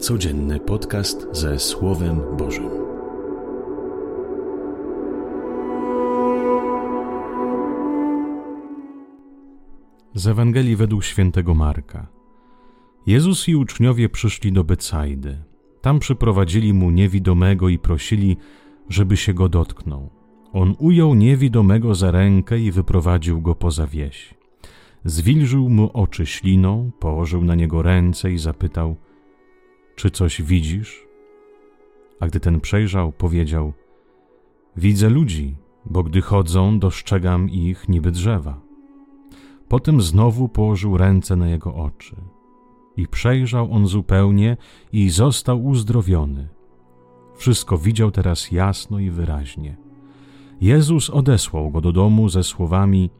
Codzienny podcast ze Słowem Bożym. Z Ewangelii według świętego Marka. Jezus i uczniowie przyszli do Becajdy. Tam przyprowadzili mu niewidomego i prosili, żeby się go dotknął. On ujął niewidomego za rękę i wyprowadził go poza wieś. Zwilżył mu oczy śliną, położył na niego ręce i zapytał: Czy coś widzisz? A gdy ten przejrzał, powiedział: Widzę ludzi, bo gdy chodzą, dostrzegam ich niby drzewa. Potem znowu położył ręce na jego oczy. I przejrzał on zupełnie i został uzdrowiony. Wszystko widział teraz jasno i wyraźnie. Jezus odesłał go do domu ze słowami: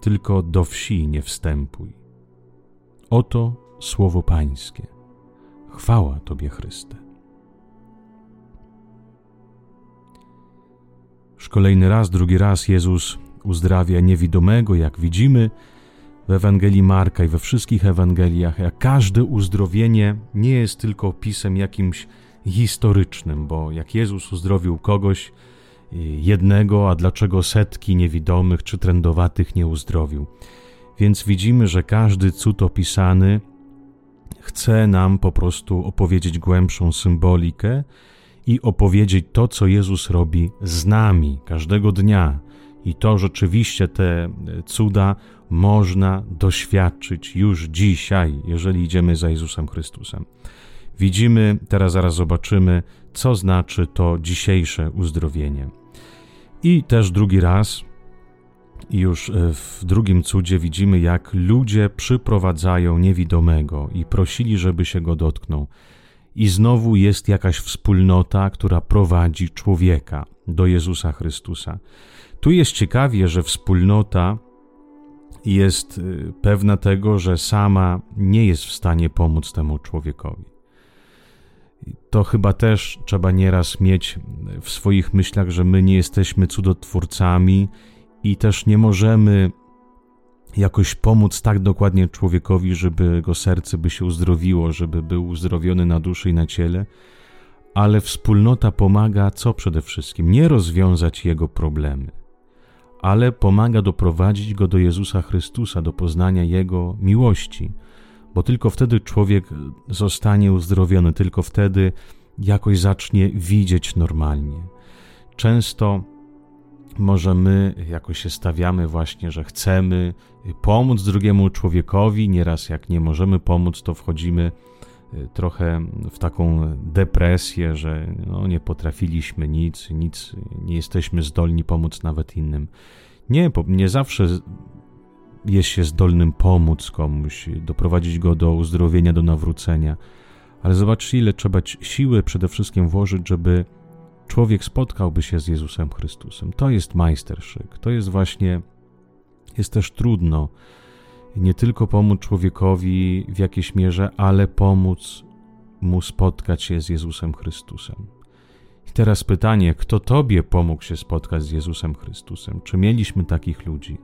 Tylko do wsi nie wstępuj. Oto słowo Pańskie. Chwała Tobie, Chryste. Już kolejny raz, drugi raz Jezus uzdrawia niewidomego, jak widzimy w Ewangelii Marka i we wszystkich Ewangeliach. Jak każde uzdrowienie nie jest tylko opisem jakimś historycznym, bo jak Jezus uzdrowił kogoś, jednego, a dlaczego setki niewidomych czy trędowatych nie uzdrowił. Więc widzimy, że każdy cud opisany chce nam po prostu opowiedzieć głębszą symbolikę i opowiedzieć to, co Jezus robi z nami każdego dnia. I to rzeczywiście te cuda można doświadczyć już dzisiaj, jeżeli idziemy za Jezusem Chrystusem. Widzimy, teraz zaraz zobaczymy, co znaczy to dzisiejsze uzdrowienie. I też drugi raz, już e, w drugim cudzie widzimy, jak ludzie przyprowadzają niewidomego i prosili, żeby się go dotknął. I znowu jest jakaś wspólnota, która prowadzi człowieka do Jezusa Chrystusa. Tu jest ciekawie, że wspólnota jest e, pewna tego, że sama nie jest w stanie pomóc temu człowiekowi. To chyba też trzeba nieraz mieć w swoich myślach, że my nie jesteśmy cudotwórcami i też nie możemy jakoś pomóc tak dokładnie człowiekowi, żeby jego serce by się uzdrowiło, żeby był uzdrowiony na duszy i na ciele, ale wspólnota pomaga co przede wszystkim? Nie rozwiązać jego problemy, ale pomaga doprowadzić go do Jezusa Chrystusa, do poznania Jego miłości bo tylko wtedy człowiek zostanie uzdrowiony, tylko wtedy jakoś zacznie widzieć normalnie. Często może my jakoś się stawiamy właśnie, że chcemy pomóc drugiemu człowiekowi, nieraz jak nie możemy pomóc, to wchodzimy y, trochę w taką depresję, że no, nie potrafiliśmy nic, nic, nie jesteśmy zdolni pomóc nawet innym. Nie, nie zawsze jest się zdolnym pomóc komuś, doprowadzić go do uzdrowienia, do nawrócenia. Ale zobaczcie, ile trzeba siły przede wszystkim włożyć, żeby człowiek spotkałby się z Jezusem Chrystusem. To jest majsterszyk. To jest właśnie, jest też trudno nie tylko pomóc człowiekowi w jakiejś mierze, ale pomóc mu spotkać się z Jezusem Chrystusem. I teraz pytanie, kto Tobie pomógł się spotkać z Jezusem Chrystusem? Czy mieliśmy takich ludzi?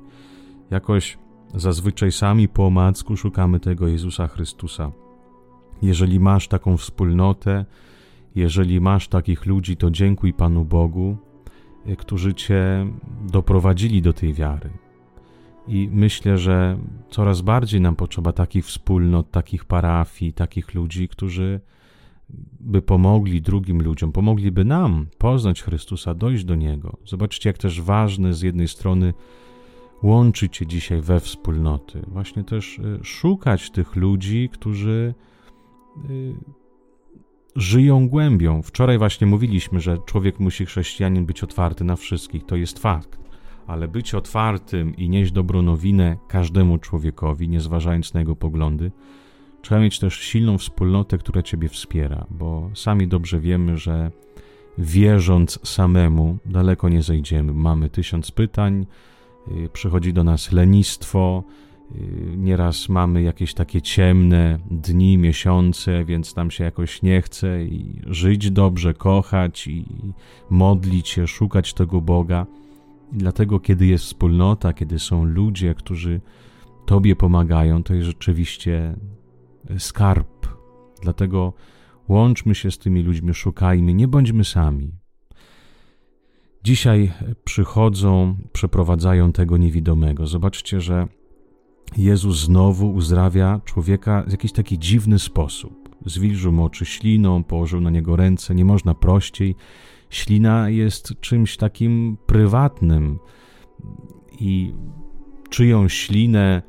Jakoś Zazwyczaj sami po omacku szukamy tego Jezusa Chrystusa. Jeżeli masz taką wspólnotę, jeżeli masz takich ludzi, to dziękuj Panu Bogu, e, którzy Cię doprowadzili do tej wiary. I myślę, że coraz bardziej nam potrzeba takich wspólnot, takich parafii, takich ludzi, którzy by pomogli drugim ludziom, pomogliby nam poznać Chrystusa, dojść do Niego. Zobaczcie, jak też ważne z jednej strony łączy Cię dzisiaj we wspólnoty. Właśnie też y, szukać tych ludzi, którzy y, żyją głębią. Wczoraj właśnie mówiliśmy, że człowiek musi, chrześcijanin, być otwarty na wszystkich. To jest fakt. Ale być otwartym i nieść dobrą nowinę każdemu człowiekowi, nie zważając na jego poglądy, trzeba mieć też silną wspólnotę, która Ciebie wspiera, bo sami dobrze wiemy, że wierząc samemu daleko nie zejdziemy. Mamy tysiąc pytań, Y, przychodzi do nas lenistwo, nieraz mamy jakieś takie ciemne dni, miesiące, więc nam się jakoś nie chce i żyć dobrze, kochać i modlić się, szukać tego Boga. I dlatego, kiedy jest wspólnota, kiedy są ludzie, którzy Tobie pomagają, to jest rzeczywiście skarb. Dlatego Łączmy się z tymi ludźmi, szukajmy, nie bądźmy sami. Dzisiaj przychodzą, przeprowadzają tego niewidomego. Zobaczcie, że Jezus znowu uzdrawia człowieka w jakiś taki dziwny sposób. Zwilżył mu oczy śliną, położył na niego ręce, nie można prościej. Ślina jest czymś takim prywatnym i czyją ślinę,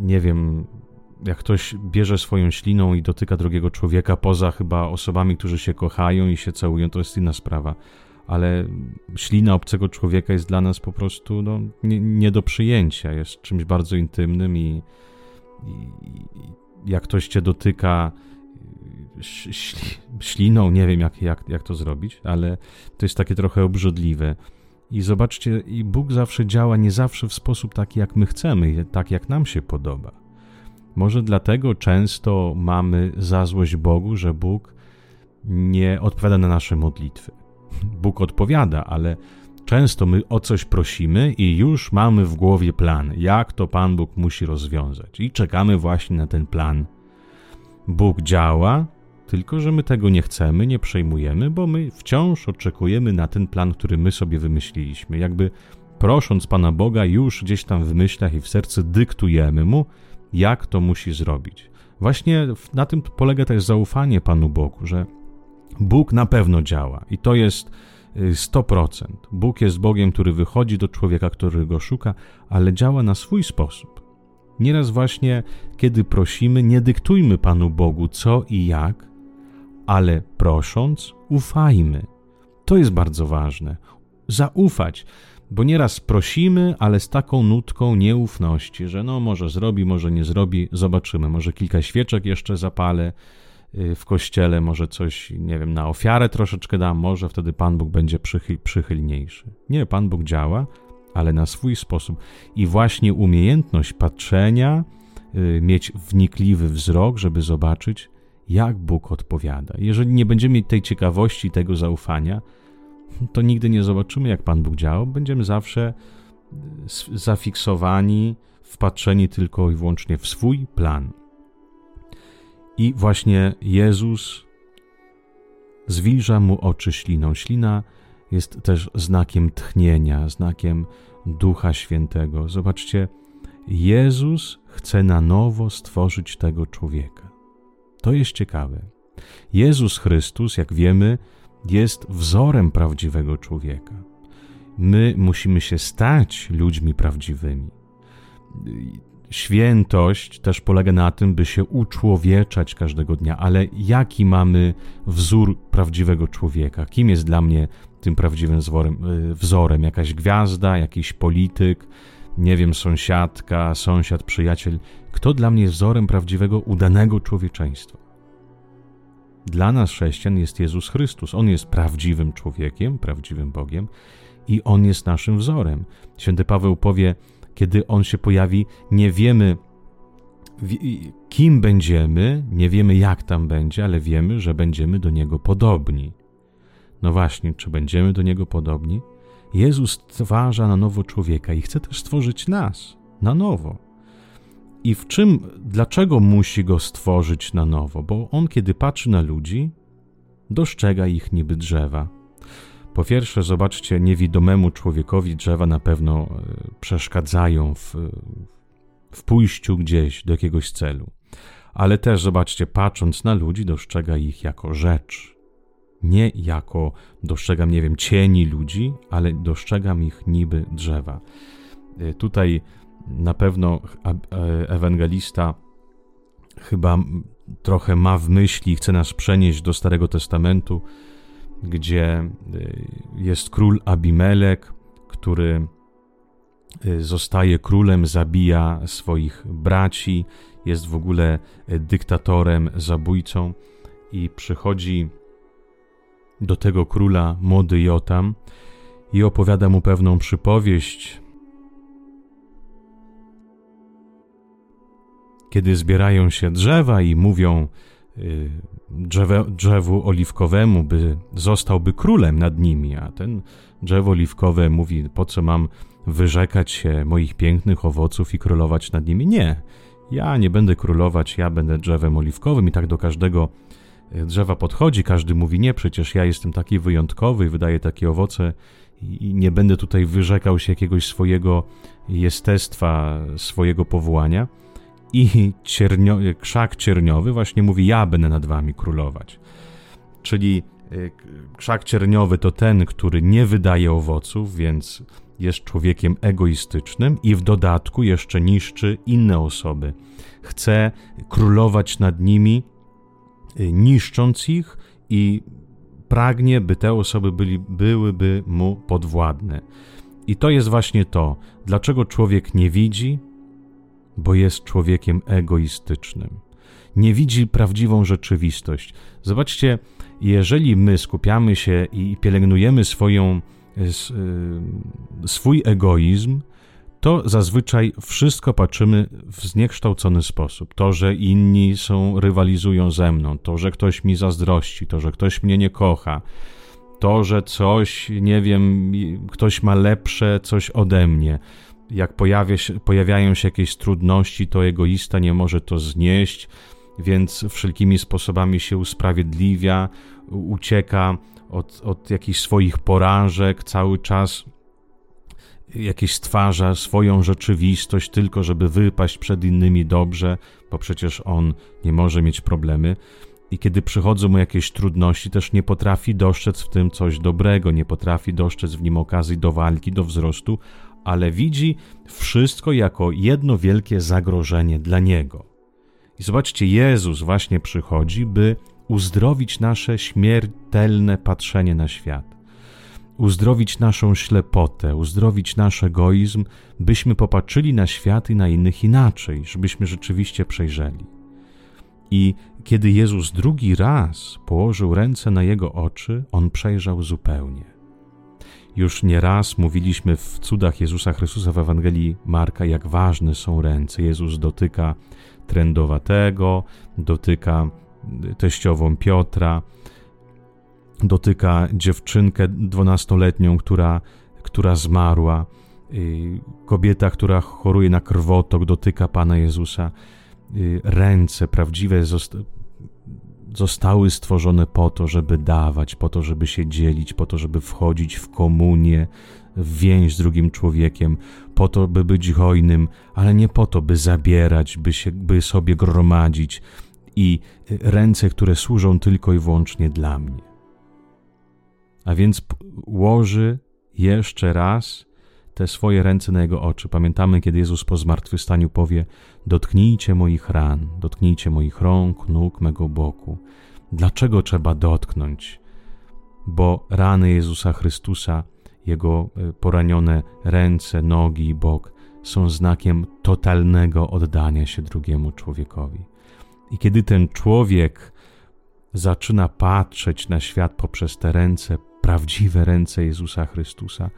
nie wiem, jak ktoś bierze swoją śliną i dotyka drugiego człowieka, poza chyba osobami, którzy się kochają i się całują, to jest inna sprawa. Ale ślina obcego człowieka jest dla nas po prostu no, nie, nie do przyjęcia. Jest czymś bardzo intymnym i, i, jak ktoś cię dotyka śliną, nie wiem jak, jak, jak to zrobić, ale to jest takie trochę obrzydliwe. I zobaczcie, i Bóg zawsze działa nie zawsze w sposób taki, jak my chcemy, tak jak nam się podoba. Może dlatego często mamy za złość Bogu, że Bóg nie odpowiada na nasze modlitwy. Bóg odpowiada, ale często my o coś prosimy i już mamy w głowie plan, jak to Pan Bóg musi rozwiązać. I czekamy właśnie na ten plan. Bóg działa, tylko że my tego nie chcemy, nie przejmujemy, bo my wciąż oczekujemy na ten plan, który my sobie wymyśliliśmy. Jakby prosząc Pana Boga, już gdzieś tam w myślach i w sercu dyktujemy Mu, jak to musi zrobić. Właśnie na tym polega też zaufanie Panu Bogu, że Bóg na pewno działa i to jest 100%. Y, Bóg jest Bogiem, który wychodzi do człowieka, który go szuka, ale działa na swój sposób. Nieraz właśnie, kiedy prosimy, nie dyktujmy Panu Bogu co i jak, ale prosząc, ufajmy. To jest bardzo ważne. Zaufać, bo nieraz prosimy, ale z taką nutką nieufności, że no może zrobi, może nie zrobi, zobaczymy. Może kilka świeczek jeszcze zapalę w kościele, może coś, nie wiem, na ofiarę troszeczkę dam, może wtedy Pan Bóg będzie przychyl, przychylniejszy. Nie, Pan Bóg działa, ale na swój sposób. I właśnie umiejętność patrzenia, y, mieć wnikliwy wzrok, żeby zobaczyć, jak Bóg odpowiada. Jeżeli nie będziemy mieć tej ciekawości, tego zaufania, to nigdy nie zobaczymy, jak Pan Bóg działa. Będziemy zawsze e, zafiksowani, wpatrzeni tylko i wyłącznie w swój plan. I właśnie Jezus zwilża mu oczy śliną. Ślina jest też znakiem tchnienia, znakiem Ducha Świętego. Zobaczcie, Jezus chce na nowo stworzyć tego człowieka. To jest ciekawe. Jezus Chrystus, jak wiemy, jest wzorem prawdziwego człowieka. My musimy się stać ludźmi prawdziwymi. Świętość też polega na tym, by się uczłowieczać każdego dnia, ale jaki mamy wzór prawdziwego człowieka? Kim jest dla mnie tym prawdziwym wzorem? wzorem? Jakaś gwiazda, jakiś polityk, nie wiem, sąsiadka, sąsiad, przyjaciel? Kto dla mnie jest wzorem prawdziwego, udanego człowieczeństwa? Dla nas, chrześcijan, jest Jezus Chrystus. On jest prawdziwym człowiekiem, prawdziwym Bogiem i On jest naszym wzorem. Święty Paweł powie, kiedy On się pojawi, nie wiemy, kim będziemy, nie wiemy, jak tam będzie, ale wiemy, że będziemy do Niego podobni. No właśnie, czy będziemy do Niego podobni? Jezus stwarza na nowo człowieka i chce też stworzyć nas na nowo. I w czym, dlaczego musi go stworzyć na nowo? Bo on, kiedy patrzy na ludzi, dostrzega ich niby drzewa. Po pierwsze, zobaczcie, niewidomemu człowiekowi drzewa na pewno e, przeszkadzają w, w pójściu gdzieś do jakiegoś celu. Ale też, zobaczcie, patrząc na ludzi, dostrzega ich jako rzecz. Nie jako dostrzegam, nie wiem, cieni ludzi, ale dostrzegam ich niby drzewa. E, tutaj na pewno e, ewangelista chyba trochę ma w myśli, chce nas przenieść do Starego Testamentu, gdzie e, jest król Abimelek, który e, zostaje królem, zabija swoich braci, jest w ogóle dyktatorem, zabójcą i przychodzi do tego króla młody Jotam i opowiada mu pewną przypowieść. Kiedy zbierają się drzewa i mówią y, drzewe, drzewu oliwkowemu, by zostałby królem nad nimi, a ten drzewo oliwkowe mówi, po co mam wyrzekać się moich pięknych owoców i królować nad nimi? Nie, ja nie będę królować, ja będę drzewem oliwkowym i tak do każdego drzewa podchodzi, każdy mówi nie, przecież ja jestem taki wyjątkowy, wydaję takie owoce i nie będę tutaj wyrzekał się jakiegoś swojego jestestwa, swojego powołania. I ciernio, krzak cierniowy właśnie mówi: Ja będę nad wami królować. Czyli y, krzak cierniowy to ten, który nie wydaje owoców, więc jest człowiekiem egoistycznym i w dodatku jeszcze niszczy inne osoby. Chce królować nad nimi, y, niszcząc ich i pragnie, by te osoby byli, byłyby mu podwładne. I to jest właśnie to, dlaczego człowiek nie widzi, bo jest człowiekiem egoistycznym. Nie widzi prawdziwą rzeczywistość. Zobaczcie, jeżeli my skupiamy się i pielęgnujemy swoją, y, swój egoizm, to zazwyczaj wszystko patrzymy w zniekształcony sposób. To, że inni są, rywalizują ze mną, to, że ktoś mi zazdrości, to, że ktoś mnie nie kocha, to, że coś, nie wiem, ktoś ma lepsze coś ode mnie. Jak pojawia się, pojawiają się jakieś trudności, to egoista nie może to znieść, więc wszelkimi sposobami się usprawiedliwia, ucieka od, od jakichś swoich porażek, cały czas jakieś stwarza swoją rzeczywistość tylko, żeby wypaść przed innymi dobrze, bo przecież on nie może mieć problemy. I kiedy przychodzą mu jakieś trudności, też nie potrafi dostrzec w tym coś dobrego, nie potrafi dostrzec w nim okazji do walki, do wzrostu, ale widzi wszystko jako jedno wielkie zagrożenie dla niego. I zobaczcie, Jezus właśnie przychodzi, by uzdrowić nasze śmiertelne patrzenie na świat uzdrowić naszą ślepotę, uzdrowić nasz egoizm, byśmy popatrzyli na świat i na innych inaczej, żebyśmy rzeczywiście przejrzeli. I kiedy Jezus drugi raz położył ręce na jego oczy, on przejrzał zupełnie. Już nie raz mówiliśmy w cudach Jezusa Chrystusa w Ewangelii Marka, jak ważne są ręce. Jezus dotyka trędowatego, dotyka teściową Piotra, dotyka dziewczynkę dwunastoletnią, która, która zmarła. Y, kobieta, która choruje na krwotok, dotyka Pana Jezusa. Y, ręce prawdziwe zostały stworzone po to, żeby dawać, po to, żeby się dzielić, po to, żeby wchodzić w komunię, w więź z drugim człowiekiem, po to, by być hojnym, ale nie po to, by zabierać, by, się, by sobie gromadzić i ręce, które służą tylko i wyłącznie dla mnie. A więc łoży jeszcze raz te swoje ręce na jego oczy. Pamiętamy, kiedy Jezus po zmartwychwstaniu powie: Dotknijcie moich ran, dotknijcie moich rąk, nóg, mego boku. Dlaczego trzeba dotknąć? Bo rany Jezusa Chrystusa, jego e, poranione ręce, nogi i bok są znakiem totalnego oddania się drugiemu człowiekowi. I kiedy ten człowiek zaczyna patrzeć na świat poprzez te ręce, prawdziwe ręce Jezusa Chrystusa,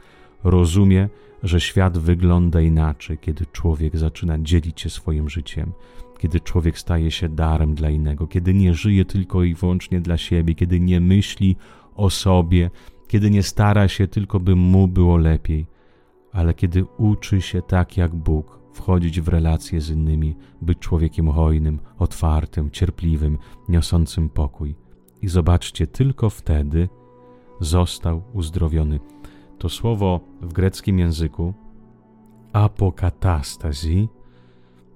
rozumie, że świat wygląda inaczej, kiedy człowiek zaczyna dzielić się swoim życiem, kiedy człowiek staje się darem dla innego, kiedy nie żyje tylko i wyłącznie dla siebie, kiedy nie myśli o sobie, kiedy nie stara się tylko, by mu było lepiej, ale kiedy uczy się tak jak Bóg wchodzić w relacje z innymi, być człowiekiem hojnym, otwartym, cierpliwym, niosącym pokój. I zobaczcie, tylko wtedy został uzdrowiony. To słowo w greckim języku apokatastazji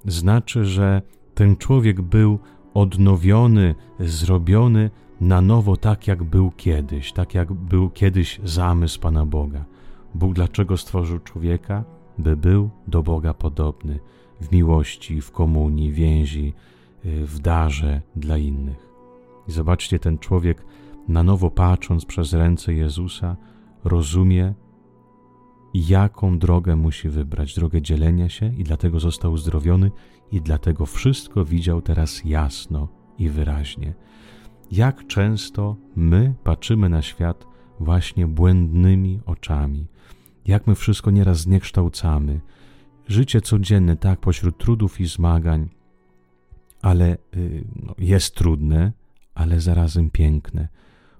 znaczy, że ten człowiek był odnowiony, zrobiony na nowo tak, jak był kiedyś, tak jak był kiedyś zamysł Pana Boga. Bóg dlaczego stworzył człowieka? By był do Boga podobny w miłości, w komunii, więzi, w darze dla innych. I zobaczcie, ten człowiek na nowo patrząc przez ręce Jezusa, rozumie, jaką drogę musi wybrać, drogę dzielenia się, i dlatego został uzdrowiony, i dlatego wszystko widział teraz jasno i wyraźnie. Jak często my patrzymy na świat właśnie błędnymi oczami, jak my wszystko nieraz zniekształcamy. Życie codzienne, tak, pośród trudów i zmagań, ale y, no, jest trudne, ale zarazem piękne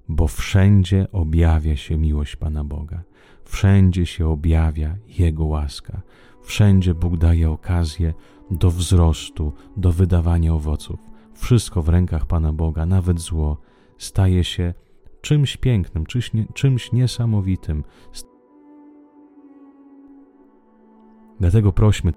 bo wszędzie objawia się miłość Pana Boga, wszędzie się objawia Jego łaska, wszędzie Bóg daje okazję do wzrostu, do wydawania owoców, wszystko w rękach Pana Boga, nawet zło, staje się czymś pięknym, czymś, czymś niesamowitym. Dlatego prośmy